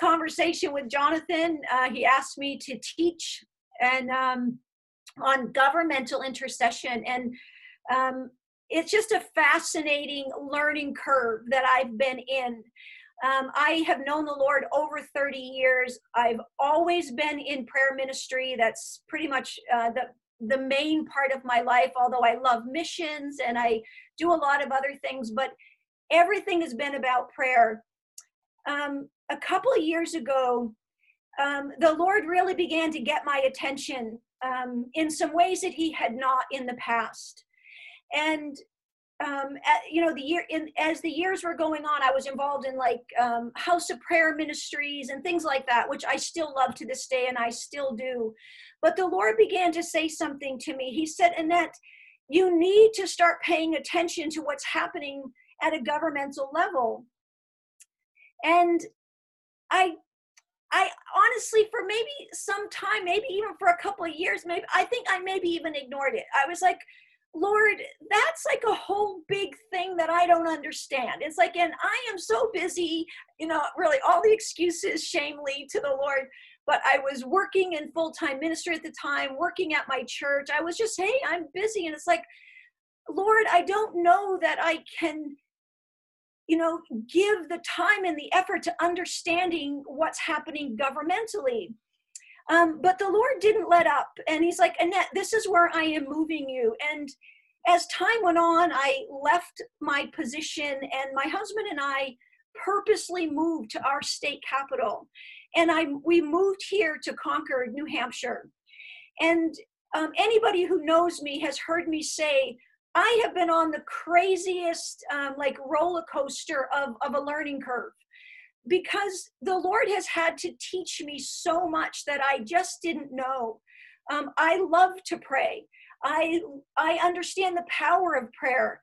conversation with Jonathan. Uh, he asked me to teach and um, on governmental intercession, and um, it's just a fascinating learning curve that I've been in. Um, I have known the Lord over 30 years. I've always been in prayer ministry. That's pretty much uh, the the main part of my life. Although I love missions and I do a lot of other things, but everything has been about prayer. Um, a couple of years ago, um, the Lord really began to get my attention um, in some ways that He had not in the past. And um, at, you know, the year in as the years were going on, I was involved in like um, house of prayer ministries and things like that, which I still love to this day, and I still do. But the Lord began to say something to me. He said, Annette, you need to start paying attention to what's happening at a governmental level. And I I honestly, for maybe some time, maybe even for a couple of years, maybe I think I maybe even ignored it. I was like, Lord, that's like a whole big thing that I don't understand. It's like, and I am so busy, you know, really all the excuses, shamefully to the Lord. But I was working in full time ministry at the time, working at my church. I was just, hey, I'm busy. And it's like, Lord, I don't know that I can you know, give the time and the effort to understanding what's happening governmentally. Um, but the Lord didn't let up. And He's like, Annette, this is where I am moving you. And as time went on, I left my position, and my husband and I purposely moved to our state capital. And I we moved here to Concord, New Hampshire. And um, anybody who knows me has heard me say, I have been on the craziest um, like roller coaster of, of a learning curve because the Lord has had to teach me so much that I just didn't know. Um, I love to pray. I I understand the power of prayer.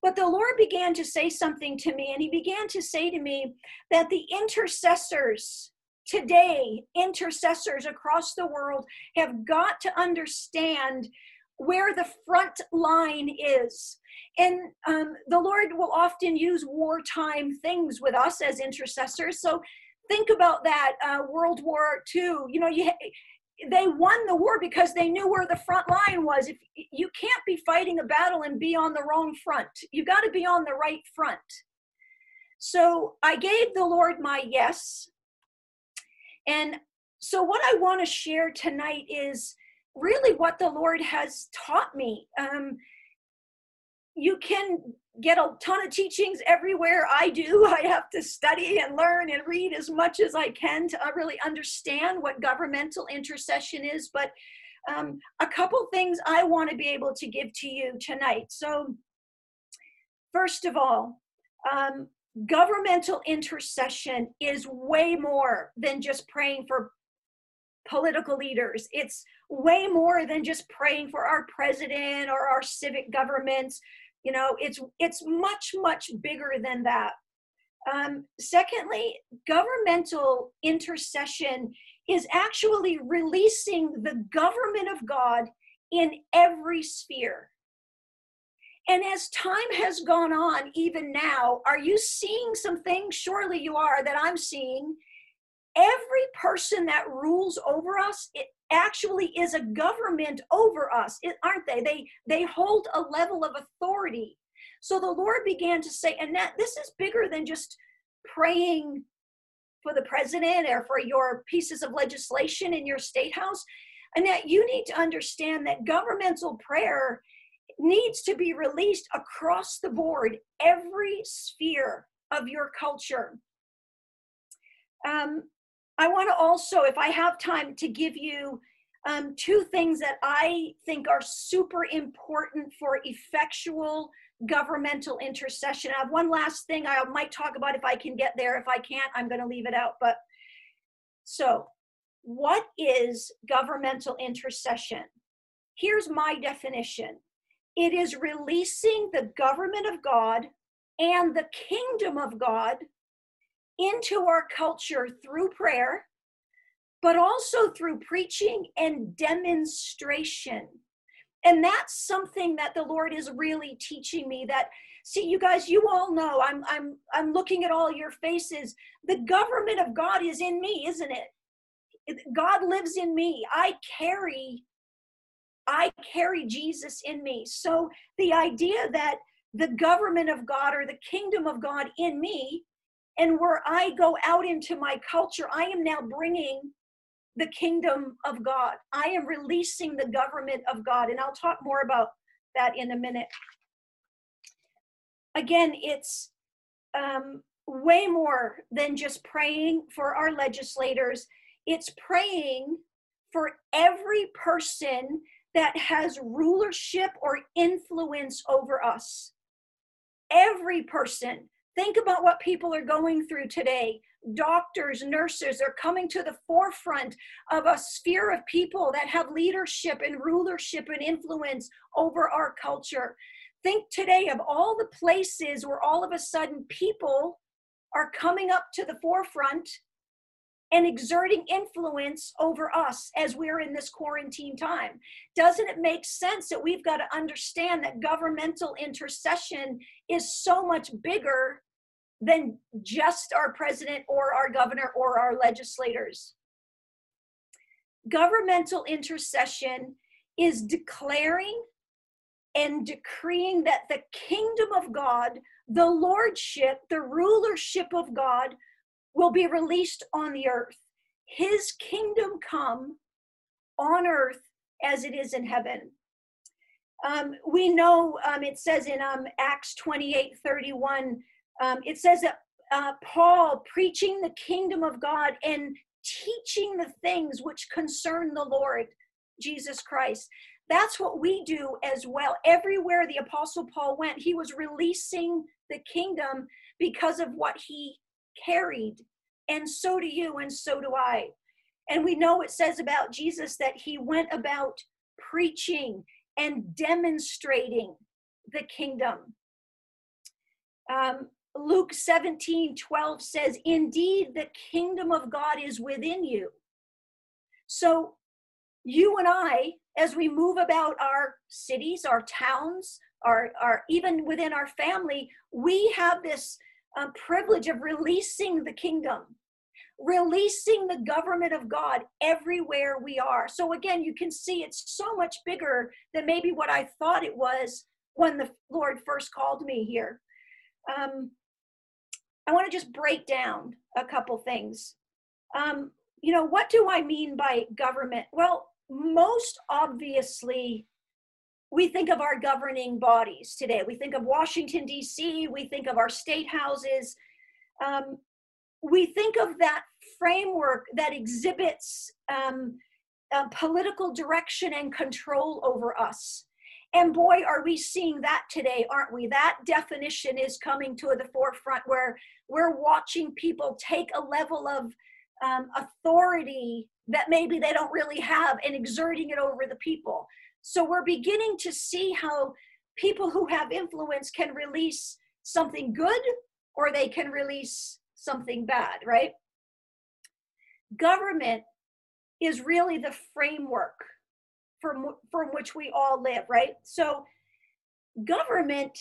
But the Lord began to say something to me, and He began to say to me that the intercessors today, intercessors across the world, have got to understand where the front line is. And um, the Lord will often use wartime things with us as intercessors. So think about that uh, World War II. You know, you they won the war because they knew where the front line was. If you can't be fighting a battle and be on the wrong front, you got to be on the right front. So I gave the Lord my yes. And so what I want to share tonight is really what the Lord has taught me. Um, you can get a ton of teachings everywhere I do. I have to study and learn and read as much as I can to uh, really understand what governmental intercession is. But um, a couple things I want to be able to give to you tonight. So, first of all, um, governmental intercession is way more than just praying for political leaders. It's way more than just praying for our president or our civic governments. You know, it's it's much much bigger than that. Um, secondly, governmental intercession is actually releasing the government of God in every sphere. And as time has gone on, even now, are you seeing some things? Surely you are, that I'm seeing every person that rules over us it actually is a government over us aren't they? They they hold a level of authority. So the lord began to say and that this is bigger than just praying for the president or for your pieces of legislation in your state house. Annette you need to understand that governmental prayer needs to be released across the board every sphere of your culture. Um, I want to also, if I have time, to give you um, two things that I think are super important for effectual governmental intercession. I have one last thing I might talk about if I can get there. If I can't, I'm going to leave it out. But so, what is governmental intercession? Here's my definition it is releasing the government of God and the kingdom of God into our culture through prayer, but also through preaching and demonstration. And that's something that the Lord is really teaching me that see you guys you all know i'm i'm i'm looking at all your faces. The government of god is in me isn't it? God lives in me. I carry i carry jesus in me. So the idea that the government of god or the kingdom of god in me and where i go out into my culture i am now bringing the kingdom of god i am releasing the government of god and i'll talk more about that in a minute again, it's um, way more than just praying for our legislators. It's praying for every person that has rulership or influence over us. Every person. Think about what people are going through today. Doctors, nurses are coming to the forefront of a sphere of people that have leadership and rulership and influence over our culture. Think today of all the places where all of a sudden people are coming up to the forefront and exerting influence over us as we're in this quarantine time. Doesn't it make sense that we've got to understand that governmental intercession is so much bigger than just our president or our governor or our legislators? Governmental intercession is declaring and decreeing that the kingdom of God, the lordship, the rulership of God will be released on the earth. His kingdom come on earth as it is in heaven. Um, we know um, it says in um, Acts 28 31, um, it says that uh, Paul preaching the kingdom of God and teaching the things which concern the Lord Jesus Christ. That's what we do as well. Everywhere the Apostle Paul went, he was releasing the kingdom because of what he carried. And so do you, and so do I. And we know it says about Jesus that he went about preaching and demonstrating the kingdom. Um, Luke 17 12 says, Indeed, the kingdom of God is within you. So you and I, as we move about our cities, our towns, our, our even within our family, we have this uh, privilege of releasing the kingdom, releasing the government of God everywhere we are. So again, you can see it's so much bigger than maybe what I thought it was when the Lord first called me here. Um, I want to just break down a couple things. Um, you know, what do I mean by government? Well, most obviously, we think of our governing bodies today. We think of Washington, D.C., we think of our state houses. Um, we think of that framework that exhibits um, political direction and control over us. And boy, are we seeing that today, aren't we? That definition is coming to the forefront where we're watching people take a level of um, authority that maybe they don't really have and exerting it over the people. So we're beginning to see how people who have influence can release something good or they can release something bad, right? Government is really the framework from, from which we all live, right? So government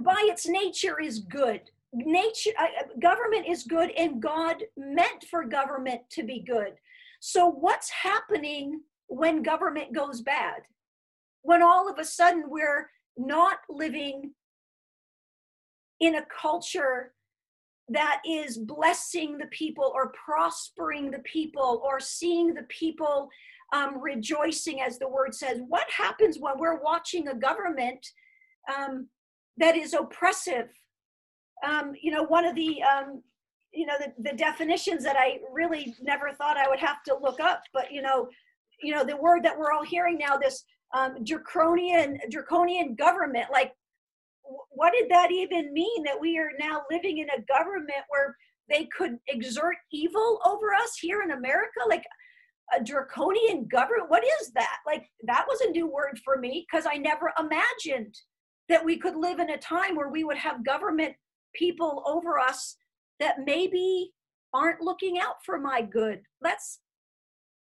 by its nature is good. Nature uh, government is good and god meant for government to be good. So what's happening when government goes bad? When all of a sudden we're not living in a culture that is blessing the people or prospering the people or seeing the people um, rejoicing as the word says. What happens when we're watching a government um, that is oppressive? Um, you know, one of the, um, you know, the, the definitions that I really never thought I would have to look up, but you know, you know, the word that we're all hearing now, this um, draconian, draconian government, like, what did that even mean that we are now living in a government where they could exert evil over us here in America? Like, a draconian government what is that like that was a new word for me because i never imagined that we could live in a time where we would have government people over us that maybe aren't looking out for my good. That's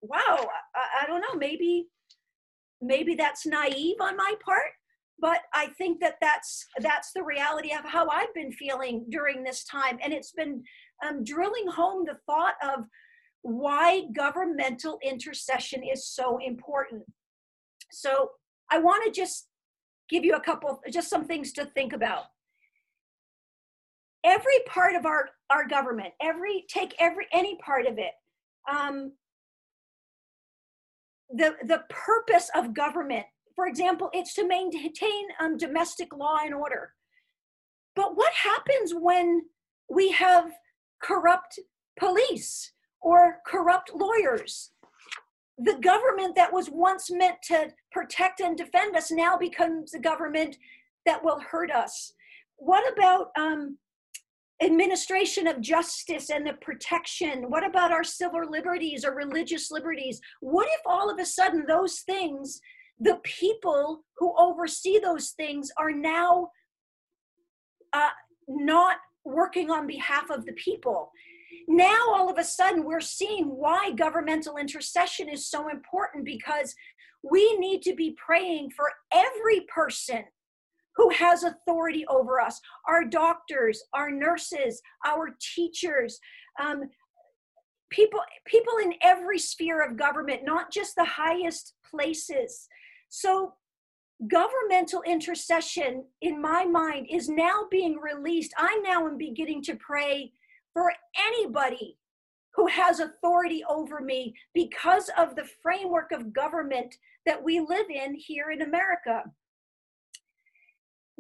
wow. I, I don't know. Maybe maybe that's naive on my part, but I think that that's that's the reality of how I've been feeling during this time, and it's been um, drilling home the thought of why governmental intercession is so important. So I want to just give you a couple, just some things to think about. Every part of our our government, every take every any part of it. Um, the the purpose of government for example, it's to maintain um, domestic law and order. But what happens when we have corrupt police or corrupt lawyers? The government that was once meant to protect and defend us now becomes a government that will hurt us. What about um, administration of justice and the protection? What about our civil liberties or religious liberties? What if all of a sudden those things the people who oversee those things are now uh, not working on behalf of the people. Now, all of a sudden, we're seeing why governmental intercession is so important because we need to be praying for every person who has authority over us our doctors, our nurses, our teachers. Um, people people in every sphere of government not just the highest places so, governmental intercession, in my mind, is now being released. I now am beginning to pray for anybody who has authority over me because of the framework of government that we live in here in America.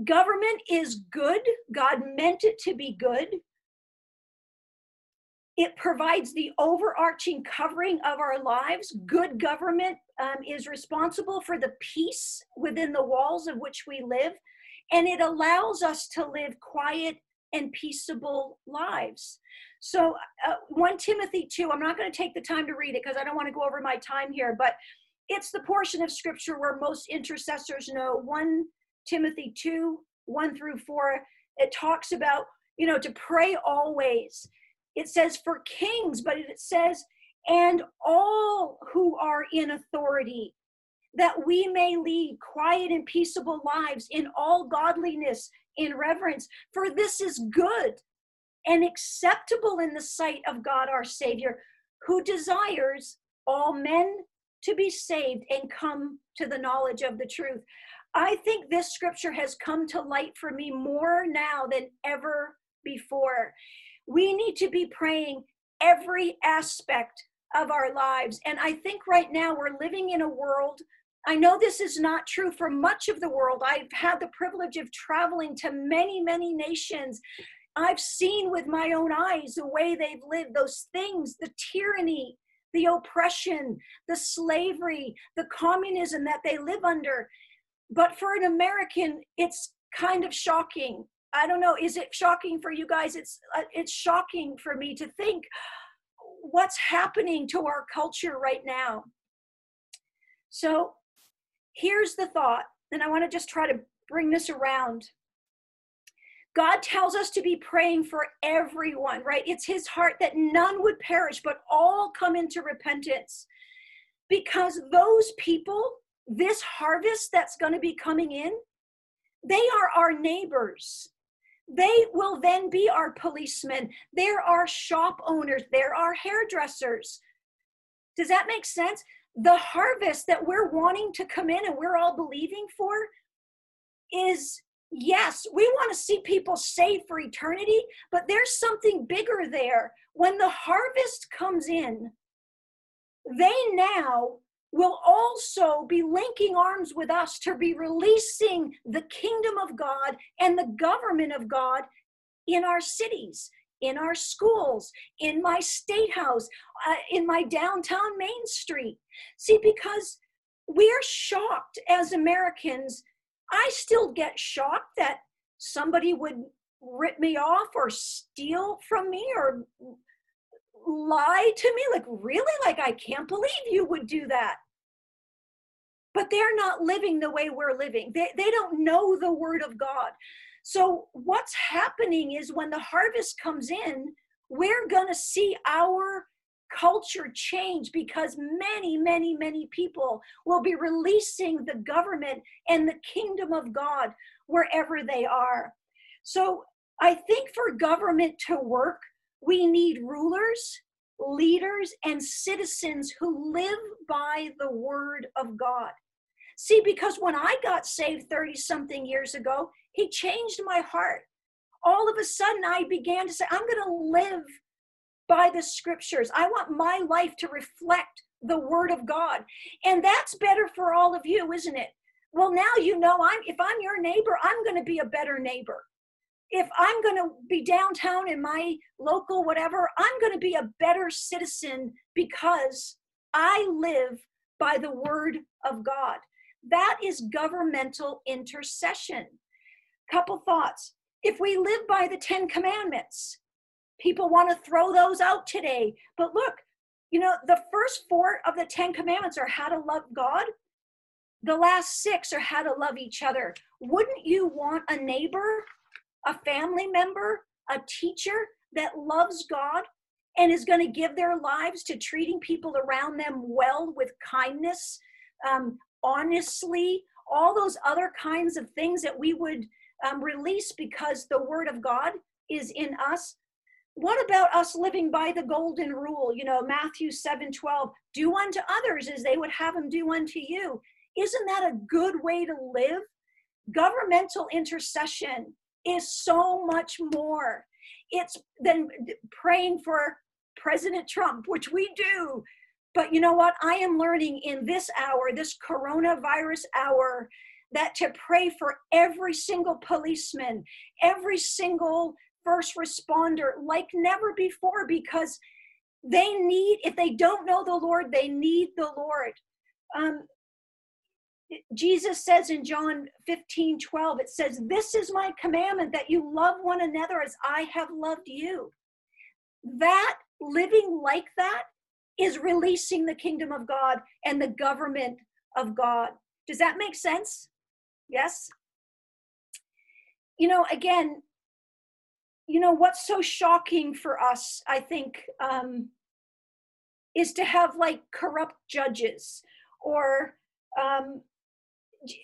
Government is good. God meant it to be good. It provides the overarching covering of our lives. Good government um, is responsible for the peace within the walls of which we live, and it allows us to live quiet and peaceable lives. So, uh, 1 Timothy 2, I'm not going to take the time to read it because I don't want to go over my time here, but it's the portion of scripture where most intercessors know 1 Timothy 2, 1 through 4. It talks about, you know, to pray always it says for kings, but it says, and all who are in authority, that we may lead quiet and peaceable lives in all godliness, in reverence. For this is good and acceptable in the sight of God our Savior, who desires all men to be saved and come to the knowledge of the truth. I think this scripture has come to light for me more now than ever before. We need to be praying every aspect of our lives. And I think right now we're living in a world. I know this is not true for much of the world. I've had the privilege of traveling to many, many nations. I've seen with my own eyes the way they've lived, those things, the tyranny, the oppression, the slavery, the communism that they live under. But for an American, it's kind of shocking. I don't know. Is it shocking for you guys? It's uh, it's shocking for me to think what's happening to our culture right now. So here's the thought, and I want to just try to bring this around. God tells us to be praying for everyone, right? It's his heart that none would perish, but all come into repentance. Because those people, this harvest that's going to be coming in, they are our neighbors. They will then be our policemen. There are shop owners. There are hairdressers. Does that make sense? The harvest that we're wanting to come in and we're all believing for is yes, we want to see people saved for eternity, but there's something bigger there. When the harvest comes in, they now will also be linking arms with us to be releasing the kingdom of God and the government of God in our cities, in our schools, in my state house, uh, in my downtown Main Street. See, because we're shocked as Americans. I still get shocked that somebody would rip me off or steal from me or lie to me like really like i can't believe you would do that but they're not living the way we're living. They, they don't know the word of God. So, what's happening is when the harvest comes in, we're going to see our culture change because many, many, many people will be releasing the government and the kingdom of God wherever they are. So I think for government to work, we need rulers, leaders, and citizens who live by the word of God. See, because when I got saved 30 something years ago, he changed my heart. All of a sudden, I began to say, I'm going to live by the scriptures. I want my life to reflect the word of God. And that's better for all of you, isn't it? Well, now you know I'm if I'm your neighbor, I'm going to be a better neighbor. If I'm going to be downtown in my local whatever, I'm going to be a better citizen because I live by the word of God. That is governmental intercession. Couple thoughts. If we live by the 10 commandments, People want to throw those out today. But look, you know, the first four of the Ten Commandments are how to love God. The last six are how to love each other. Wouldn't you want a neighbor, a family member, a teacher that loves God and is going to give their lives to treating people around them well with kindness, um, honestly, all those other kinds of things that we would um, release because the Word of God is in us? what about us living by the golden rule? You know matthew 7 12 do unto others as they would have them do unto you. Isn't that a good way to live? Governmental intercession is so much more. It's than praying for president trump which we do but you know what i am learning in this hour this coronavirus hour that to pray for every single policeman every single first responder like never before because they need, if they don't know the Lord, they need the Lord. Um, Jesus says in John 15 12, it says, This is my commandment that you love one another as I have loved you. That living like that is releasing the kingdom of God and the government of God. Does that make sense? Yes? You know, again, you know what's so shocking for us i think um, is to have like corrupt judges or um,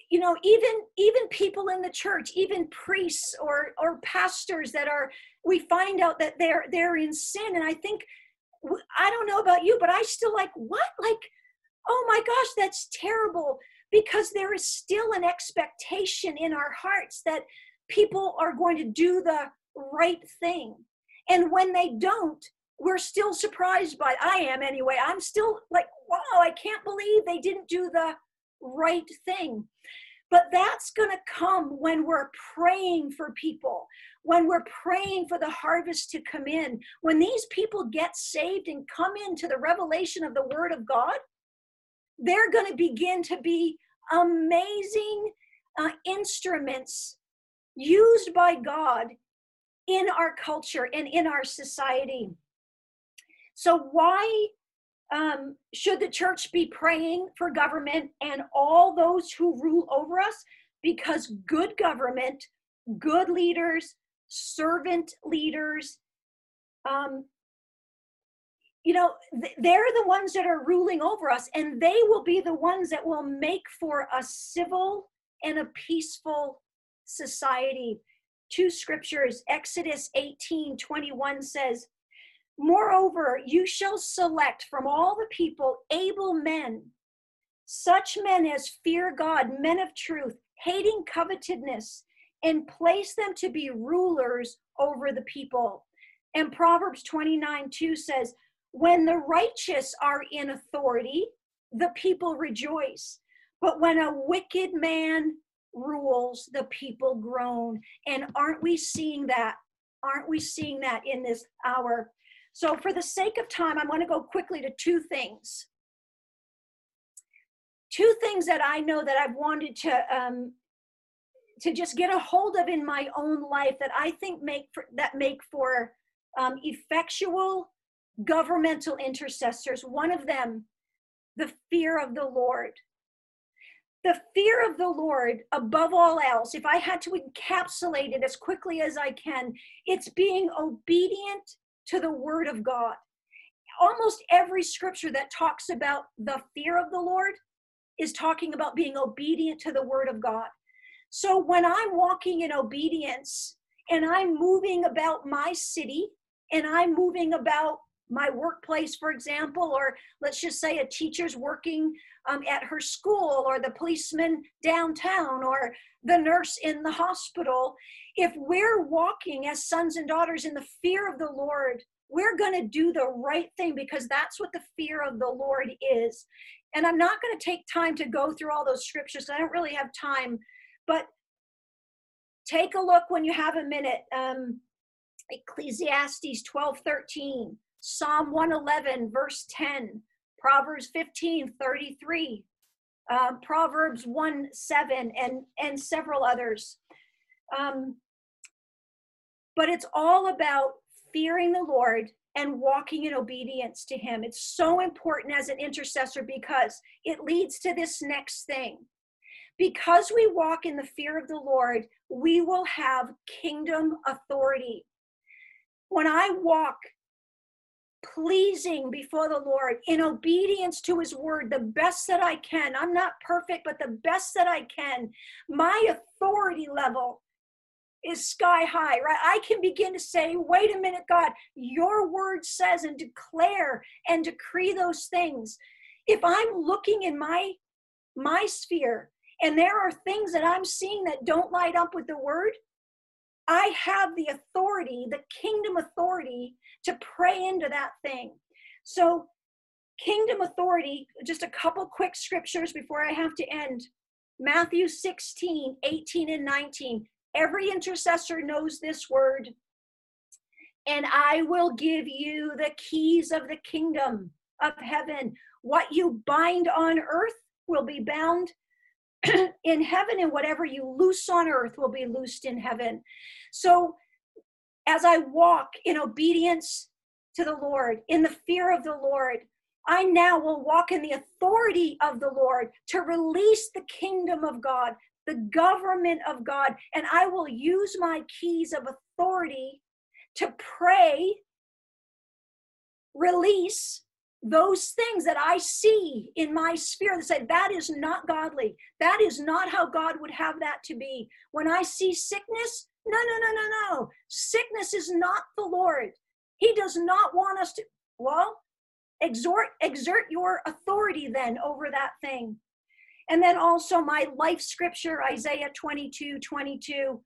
you know even even people in the church even priests or or pastors that are we find out that they're they're in sin and i think i don't know about you but i still like what like oh my gosh that's terrible because there is still an expectation in our hearts that people are going to do the right thing. And when they don't, we're still surprised by I am anyway. I'm still like, wow, I can't believe they didn't do the right thing. But that's going to come when we're praying for people, when we're praying for the harvest to come in. When these people get saved and come into the revelation of the Word of God, they're going to begin to be amazing uh, instruments used by God in our culture and in our society. So, why um, should the church be praying for government and all those who rule over us? Because good government, good leaders, servant leaders, um, you know, they're the ones that are ruling over us, and they will be the ones that will make for a civil and a peaceful society two scriptures. Exodus 18 21 says, Moreover, you shall select from all the people able men, such men as fear God, men of truth, hating covetousness, and place them to be rulers over the people. And Proverbs 29 2 says, When the righteous are in authority, the people rejoice. But when a wicked man rules, the people groan. And aren't we seeing that? Aren't we seeing that in this hour? So, for the sake of time, I'm going to go quickly to two things. Two things that I know that I've wanted to um, to just get a hold of in my own life that I think make for, that make for um, effectual governmental intercessors. One of them, the fear of the Lord the fear of the Lord above all else, if I had to encapsulate it as quickly as I can, it's being obedient to the word of God. almost every scripture that talks about the fear of the Lord is talking about being obedient to the word of God. So when I'm walking in obedience and I'm moving about my city and I'm moving about my workplace, for example, or let's just say a teacher's working um, at her school, or the policeman downtown, or the nurse in the hospital, if we're walking as sons and daughters in the fear of the Lord, we're going to do the right thing because that's what the fear of the Lord is. And I'm not going to take time to go through all those scriptures. I don't really have time, but take a look when you have a minute. Um, Ecclesiastes 12 13, Psalm 111, verse 10, Proverbs 15 33, uh, Proverbs 1 7, and, and several others. Um, but it's all about fearing the Lord and walking in obedience to Him. It's so important as an intercessor because it leads to this next thing. Because we walk in the fear of the Lord, we will have kingdom authority. When I walk pleasing before the Lord in obedience to His word, the best that I can, I'm not perfect, but the best that I can, my authority level is sky high, right? I can begin to say, wait a minute, God, your word says and declare and decree those things. If I'm looking in my my sphere and there are things that I'm seeing that don't light up with the word, I have the authority, the kingdom authority to pray into that thing. So, kingdom authority, just a couple quick scriptures before I have to end. Matthew 16, 18, and 19. Every intercessor knows this word. And I will give you the keys of the kingdom of heaven. What you bind on earth will be bound in heaven, and whatever you loose on earth will be loosed in heaven. So, as I walk in obedience to the Lord, in the fear of the Lord, I now will walk in the authority of the Lord to release the kingdom of God, the government of God, and I will use my keys of authority to pray, release those things that I see in my sphere that say that is not godly. That is not how God would have that to be. When I see sickness, no, no, no, no, no. Sickness is not the Lord. He does not want us to, well, exhort, exert your authority then over that thing. And then also my life scripture, Isaiah 22 22.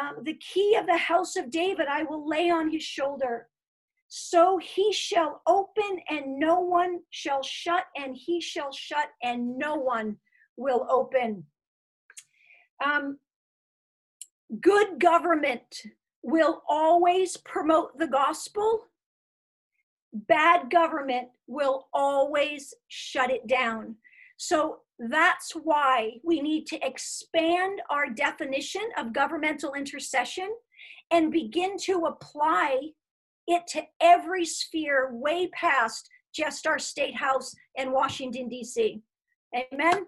Um, the key of the house of David I will lay on his shoulder. So he shall open and no one shall shut, and he shall shut and no one will open. Um, good government will always promote the gospel. Bad government will always shut it down. So that's why we need to expand our definition of governmental intercession and begin to apply it to every sphere way past just our state house in Washington, D.C. Amen.